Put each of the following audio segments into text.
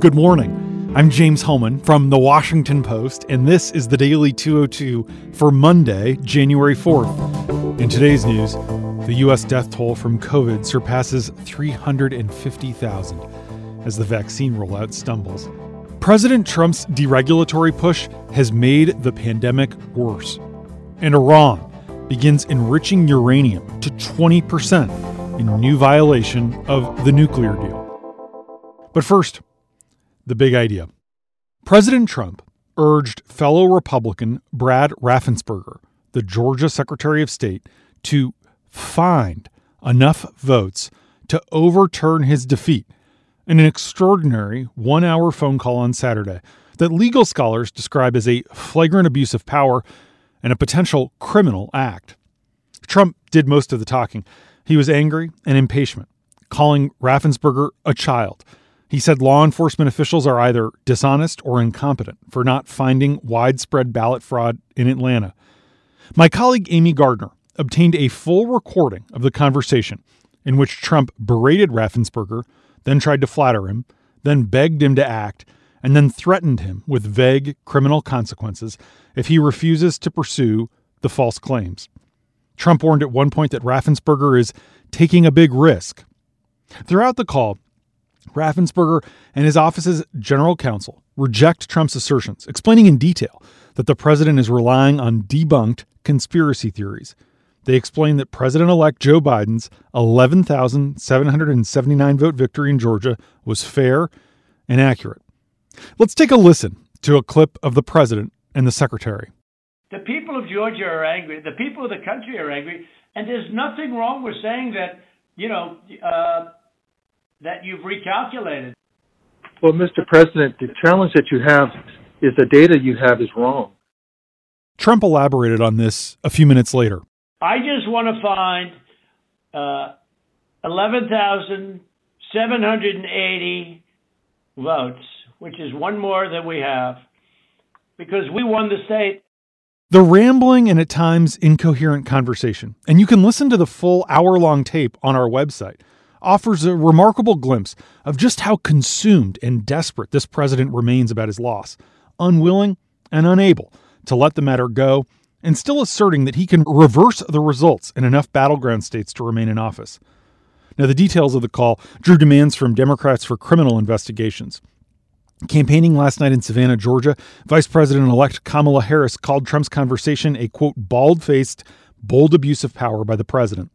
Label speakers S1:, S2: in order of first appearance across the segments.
S1: Good morning. I'm James Hohmann from The Washington Post, and this is the Daily 202 for Monday, January 4th. In today's news, the U.S. death toll from COVID surpasses 350,000 as the vaccine rollout stumbles. President Trump's deregulatory push has made the pandemic worse. And Iran begins enriching uranium to 20% in new violation of the nuclear deal. But first, the big idea. President Trump urged fellow Republican Brad Raffensperger, the Georgia Secretary of State, to find enough votes to overturn his defeat in an extraordinary one hour phone call on Saturday that legal scholars describe as a flagrant abuse of power and a potential criminal act. Trump did most of the talking. He was angry and impatient, calling Raffensperger a child he said law enforcement officials are either dishonest or incompetent for not finding widespread ballot fraud in Atlanta. My colleague Amy Gardner obtained a full recording of the conversation in which Trump berated Raffensperger, then tried to flatter him, then begged him to act, and then threatened him with vague criminal consequences if he refuses to pursue the false claims. Trump warned at one point that Raffensperger is taking a big risk. Throughout the call, Raffensperger and his office's general counsel reject Trump's assertions, explaining in detail that the president is relying on debunked conspiracy theories. They explain that President elect Joe Biden's 11,779 vote victory in Georgia was fair and accurate. Let's take a listen to a clip of the president and the secretary.
S2: The people of Georgia are angry. The people of the country are angry. And there's nothing wrong with saying that, you know, uh, that you've recalculated.
S3: Well, Mr. President, the challenge that you have is the data you have is wrong.
S1: Trump elaborated on this a few minutes later.
S2: I just want to find uh, 11,780 votes, which is one more than we have, because we won the state.
S1: The rambling and at times incoherent conversation, and you can listen to the full hour long tape on our website offers a remarkable glimpse of just how consumed and desperate this president remains about his loss, unwilling and unable to let the matter go, and still asserting that he can reverse the results in enough battleground states to remain in office. Now, the details of the call drew demands from Democrats for criminal investigations. Campaigning last night in Savannah, Georgia, Vice President elect Kamala Harris called Trump's conversation a quote, bald faced, bold abuse of power by the president.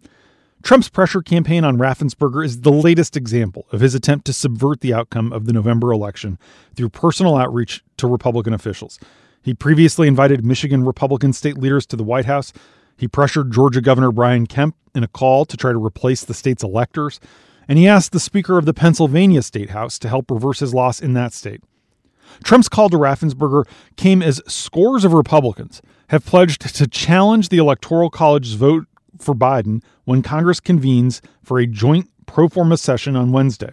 S1: Trump's pressure campaign on Raffensperger is the latest example of his attempt to subvert the outcome of the November election through personal outreach to Republican officials. He previously invited Michigan Republican state leaders to the White House. He pressured Georgia Governor Brian Kemp in a call to try to replace the state's electors. And he asked the Speaker of the Pennsylvania State House to help reverse his loss in that state. Trump's call to Raffensperger came as scores of Republicans have pledged to challenge the Electoral College's vote for Biden when Congress convenes for a joint pro forma session on Wednesday.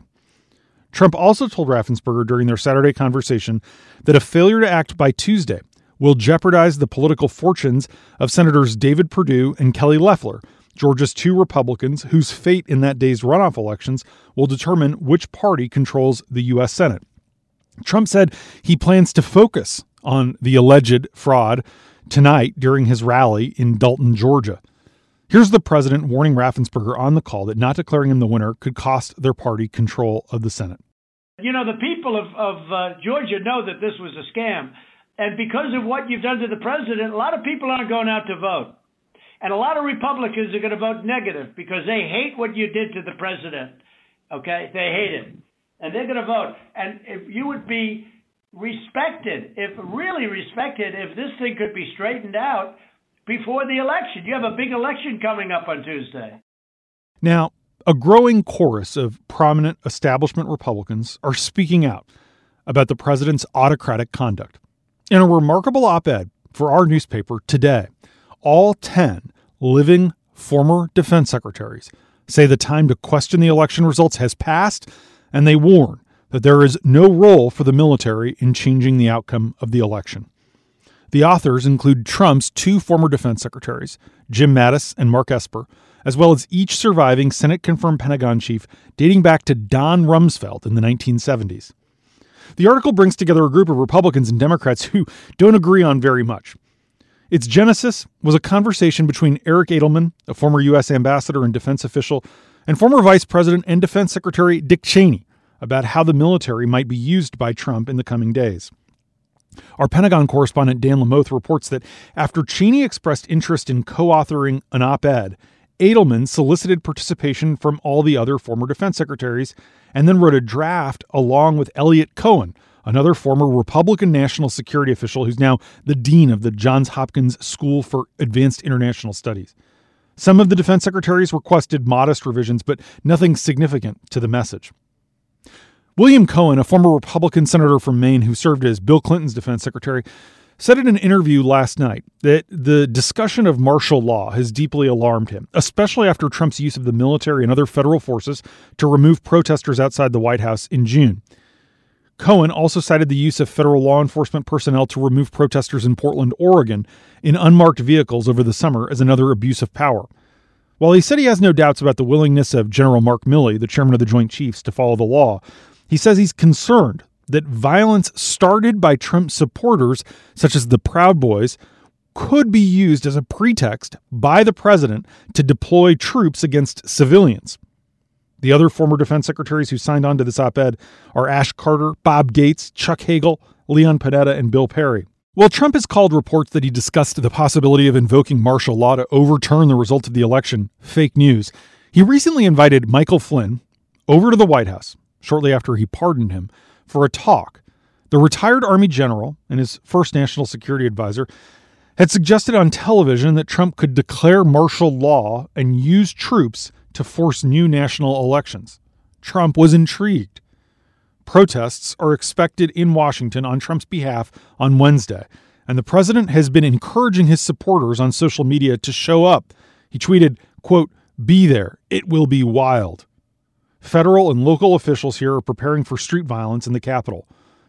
S1: Trump also told Raffensperger during their Saturday conversation that a failure to act by Tuesday will jeopardize the political fortunes of Senators David Perdue and Kelly Loeffler, Georgia's two Republicans whose fate in that day's runoff elections will determine which party controls the U.S. Senate. Trump said he plans to focus on the alleged fraud tonight during his rally in Dalton, Georgia. Here's the president warning Raffensperger on the call that not declaring him the winner could cost their party control of the Senate.
S2: You know, the people of, of uh, Georgia know that this was a scam. And because of what you've done to the president, a lot of people aren't going out to vote. And a lot of Republicans are going to vote negative because they hate what you did to the president. Okay? They hate it. And they're going to vote. And if you would be respected, if really respected, if this thing could be straightened out, before the election. You have a big election coming up on Tuesday.
S1: Now, a growing chorus of prominent establishment Republicans are speaking out about the president's autocratic conduct. In a remarkable op ed for our newspaper today, all 10 living former defense secretaries say the time to question the election results has passed, and they warn that there is no role for the military in changing the outcome of the election. The authors include Trump's two former defense secretaries, Jim Mattis and Mark Esper, as well as each surviving Senate confirmed Pentagon chief dating back to Don Rumsfeld in the 1970s. The article brings together a group of Republicans and Democrats who don't agree on very much. Its genesis was a conversation between Eric Edelman, a former U.S. ambassador and defense official, and former Vice President and Defense Secretary Dick Cheney about how the military might be used by Trump in the coming days. Our Pentagon correspondent Dan Lamothe reports that after Cheney expressed interest in co authoring an op ed, Edelman solicited participation from all the other former defense secretaries and then wrote a draft along with Eliot Cohen, another former Republican national security official who's now the dean of the Johns Hopkins School for Advanced International Studies. Some of the defense secretaries requested modest revisions, but nothing significant to the message. William Cohen, a former Republican senator from Maine who served as Bill Clinton's defense secretary, said in an interview last night that the discussion of martial law has deeply alarmed him, especially after Trump's use of the military and other federal forces to remove protesters outside the White House in June. Cohen also cited the use of federal law enforcement personnel to remove protesters in Portland, Oregon, in unmarked vehicles over the summer as another abuse of power. While he said he has no doubts about the willingness of General Mark Milley, the chairman of the Joint Chiefs, to follow the law, he says he's concerned that violence started by Trump supporters, such as the Proud Boys, could be used as a pretext by the president to deploy troops against civilians. The other former defense secretaries who signed on to this op ed are Ash Carter, Bob Gates, Chuck Hagel, Leon Panetta, and Bill Perry. While Trump has called reports that he discussed the possibility of invoking martial law to overturn the results of the election fake news, he recently invited Michael Flynn over to the White House shortly after he pardoned him, for a talk. The retired Army general and his first national security advisor had suggested on television that Trump could declare martial law and use troops to force new national elections. Trump was intrigued. Protests are expected in Washington on Trump's behalf on Wednesday, and the president has been encouraging his supporters on social media to show up. He tweeted, quote, "Be there. It will be wild." Federal and local officials here are preparing for street violence in the Capitol.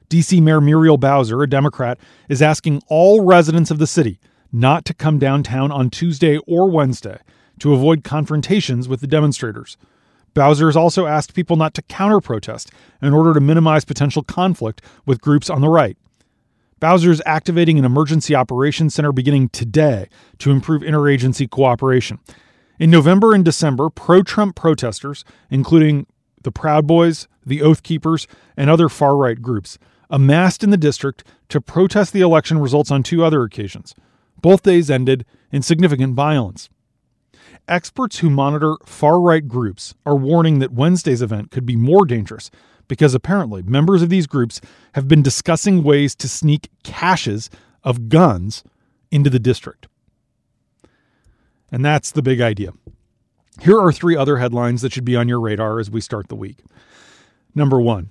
S1: DC Mayor Muriel Bowser, a Democrat, is asking all residents of the city not to come downtown on Tuesday or Wednesday to avoid confrontations with the demonstrators. Bowser has also asked people not to counter protest in order to minimize potential conflict with groups on the right. Bowser is activating an emergency operations center beginning today to improve interagency cooperation. In November and December, pro Trump protesters, including the Proud Boys, the Oath Keepers, and other far right groups, amassed in the district to protest the election results on two other occasions. Both days ended in significant violence. Experts who monitor far right groups are warning that Wednesday's event could be more dangerous because apparently members of these groups have been discussing ways to sneak caches of guns into the district. And that's the big idea. Here are three other headlines that should be on your radar as we start the week. Number one,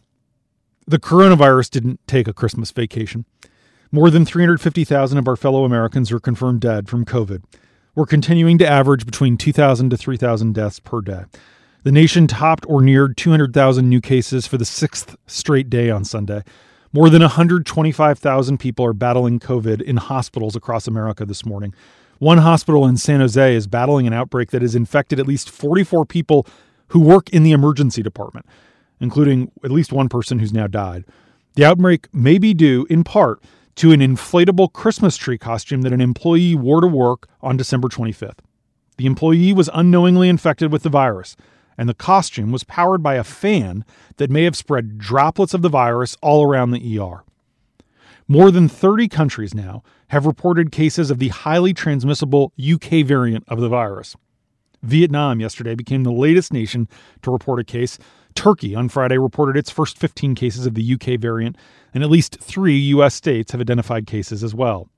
S1: the coronavirus didn't take a Christmas vacation. More than 350,000 of our fellow Americans are confirmed dead from COVID. We're continuing to average between 2,000 to 3,000 deaths per day. The nation topped or neared 200,000 new cases for the sixth straight day on Sunday. More than 125,000 people are battling COVID in hospitals across America this morning. One hospital in San Jose is battling an outbreak that has infected at least 44 people who work in the emergency department, including at least one person who's now died. The outbreak may be due, in part, to an inflatable Christmas tree costume that an employee wore to work on December 25th. The employee was unknowingly infected with the virus, and the costume was powered by a fan that may have spread droplets of the virus all around the ER. More than 30 countries now have reported cases of the highly transmissible UK variant of the virus. Vietnam yesterday became the latest nation to report a case. Turkey on Friday reported its first 15 cases of the UK variant, and at least three U.S. states have identified cases as well.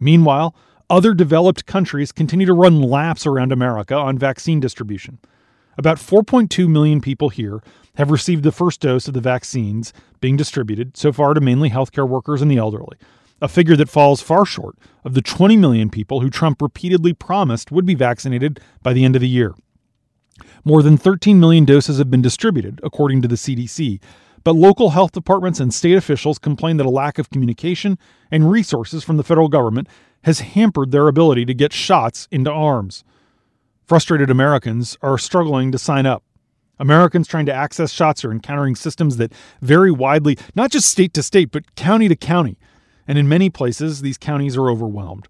S1: Meanwhile, other developed countries continue to run laps around America on vaccine distribution. About 4.2 million people here have received the first dose of the vaccines being distributed, so far to mainly healthcare workers and the elderly, a figure that falls far short of the 20 million people who Trump repeatedly promised would be vaccinated by the end of the year. More than 13 million doses have been distributed, according to the CDC, but local health departments and state officials complain that a lack of communication and resources from the federal government has hampered their ability to get shots into arms. Frustrated Americans are struggling to sign up. Americans trying to access shots are encountering systems that vary widely, not just state to state, but county to county. And in many places, these counties are overwhelmed.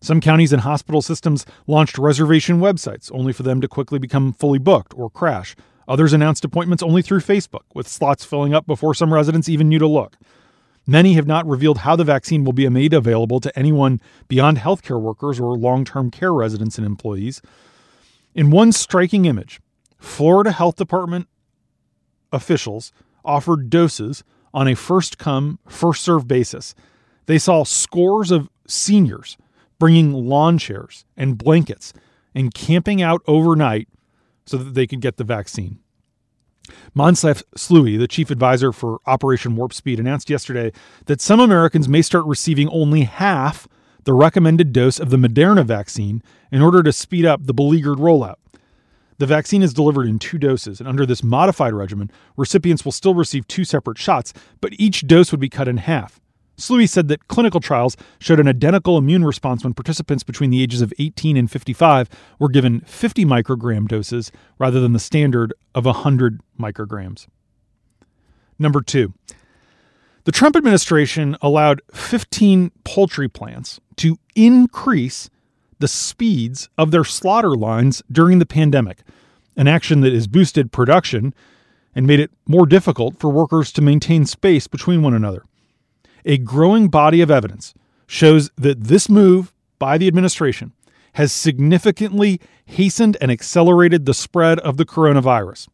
S1: Some counties and hospital systems launched reservation websites only for them to quickly become fully booked or crash. Others announced appointments only through Facebook, with slots filling up before some residents even knew to look. Many have not revealed how the vaccine will be made available to anyone beyond healthcare workers or long term care residents and employees. In one striking image, Florida Health Department officials offered doses on a first come, first served basis. They saw scores of seniors bringing lawn chairs and blankets and camping out overnight so that they could get the vaccine. Moncef Slaoui, the chief advisor for Operation Warp Speed, announced yesterday that some Americans may start receiving only half the recommended dose of the Moderna vaccine in order to speed up the beleaguered rollout. The vaccine is delivered in two doses, and under this modified regimen, recipients will still receive two separate shots, but each dose would be cut in half. Slaoui said that clinical trials showed an identical immune response when participants between the ages of 18 and 55 were given 50 microgram doses rather than the standard of 100 micrograms. Number two, the Trump administration allowed 15 poultry plants to increase the speeds of their slaughter lines during the pandemic, an action that has boosted production and made it more difficult for workers to maintain space between one another a growing body of evidence shows that this move by the administration has significantly hastened and accelerated the spread of the coronavirus.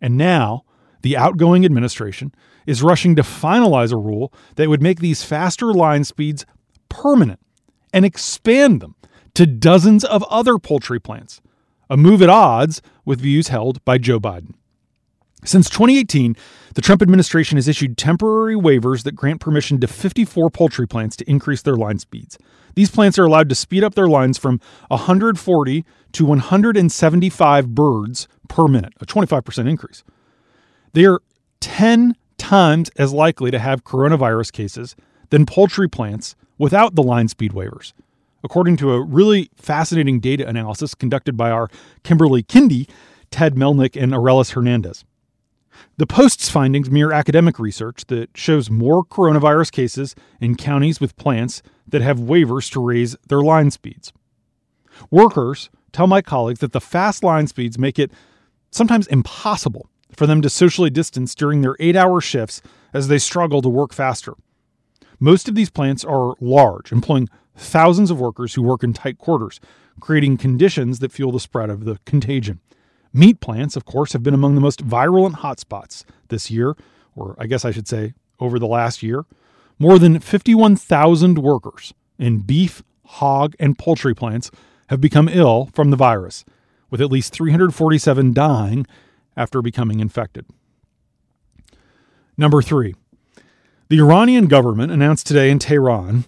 S1: And now, the outgoing administration is rushing to finalize a rule that would make these faster line speeds permanent and expand them to dozens of other poultry plants, a move at odds with views held by Joe Biden. Since 2018, the Trump administration has issued temporary waivers that grant permission to 54 poultry plants to increase their line speeds. These plants are allowed to speed up their lines from 140 to 175 birds per minute, a 25% increase. They are 10 times as likely to have coronavirus cases than poultry plants without the line speed waivers. According to a really fascinating data analysis conducted by our Kimberly Kindy, Ted Mellnik, and Arelis Hernandez. The Post's findings mirror academic research that shows more coronavirus cases in counties with plants that have waivers to raise their line speeds. Workers tell my colleagues that the fast line speeds make it sometimes impossible for them to socially distance during their eight hour shifts as they struggle to work faster. Most of these plants are large, employing thousands of workers who work in tight quarters, creating conditions that fuel the spread of the contagion. Meat plants, of course, have been among the most virulent hotspots this year, or I guess I should say over the last year. More than 51,000 workers in beef, hog, and poultry plants have become ill from the virus, with at least 347 dying after becoming infected. Number three, the Iranian government announced today in Tehran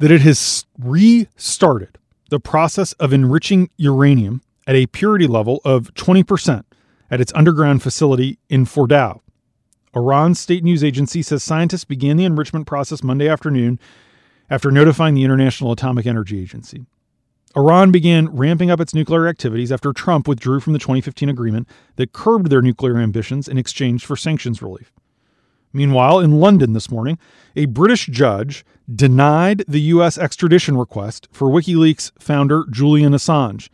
S1: that it has restarted the process of enriching uranium at a purity level of 20% at its underground facility in Fordow. Iran's state news agency says scientists began the enrichment process Monday afternoon after notifying the International Atomic Energy Agency. Iran began ramping up its nuclear activities after Trump withdrew from the 2015 agreement that curbed their nuclear ambitions in exchange for sanctions relief. Meanwhile, in London this morning, a British judge denied the U.S. extradition request for WikiLeaks founder Julian Assange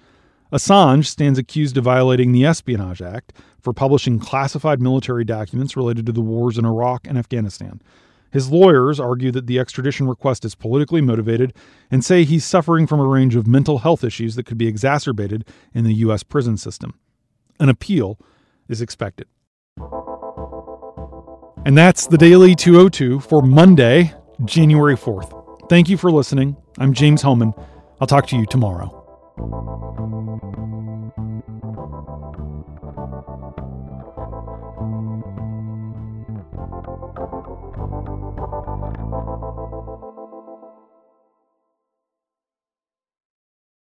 S1: Assange stands accused of violating the Espionage Act for publishing classified military documents related to the wars in Iraq and Afghanistan. His lawyers argue that the extradition request is politically motivated and say he's suffering from a range of mental health issues that could be exacerbated in the U.S. prison system. An appeal is expected. And that's the Daily 202 for Monday, January 4th. Thank you for listening. I'm James Hohmann. I'll talk to you tomorrow.